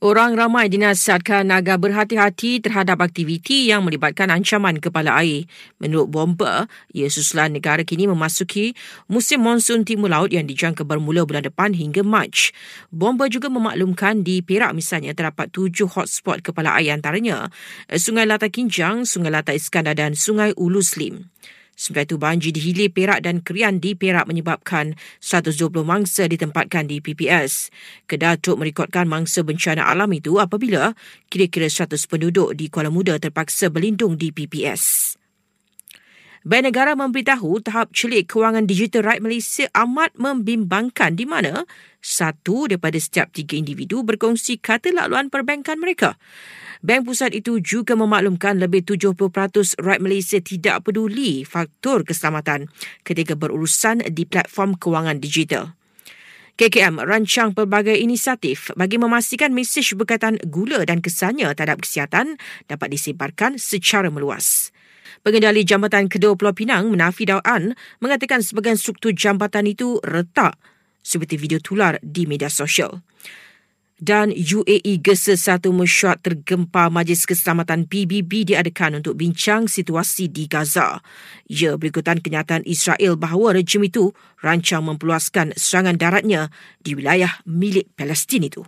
Orang ramai dinasihatkan agar berhati-hati terhadap aktiviti yang melibatkan ancaman kepala air. Menurut bomba, ia susulan negara kini memasuki musim monsun timur laut yang dijangka bermula bulan depan hingga Mac. Bomba juga memaklumkan di Perak misalnya terdapat tujuh hotspot kepala air antaranya Sungai Lata Kinjang, Sungai Lata Iskandar dan Sungai Ulu Slim. Sementara itu banjir di Hilir, Perak dan Krian di Perak menyebabkan 120 mangsa ditempatkan di PPS. Kedah turut merekodkan mangsa bencana alam itu apabila kira-kira 100 penduduk di Kuala Muda terpaksa berlindung di PPS. Bank negara memberitahu tahap celik kewangan digital right Malaysia amat membimbangkan di mana satu daripada setiap tiga individu berkongsi kata laluan perbankan mereka. Bank Pusat itu juga memaklumkan lebih 70% rakyat Malaysia tidak peduli faktor keselamatan ketika berurusan di platform kewangan digital. KKM rancang pelbagai inisiatif bagi memastikan mesej berkaitan gula dan kesannya terhadap kesihatan dapat disebarkan secara meluas. Pengendali Jambatan Kedua Pulau Pinang menafi dakwaan mengatakan sebagian struktur jambatan itu retak seperti video tular di media sosial dan UAE gesa satu mesyuat tergempar Majlis Keselamatan PBB diadakan untuk bincang situasi di Gaza. Ia berikutan kenyataan Israel bahawa rejim itu rancang memperluaskan serangan daratnya di wilayah milik Palestin itu.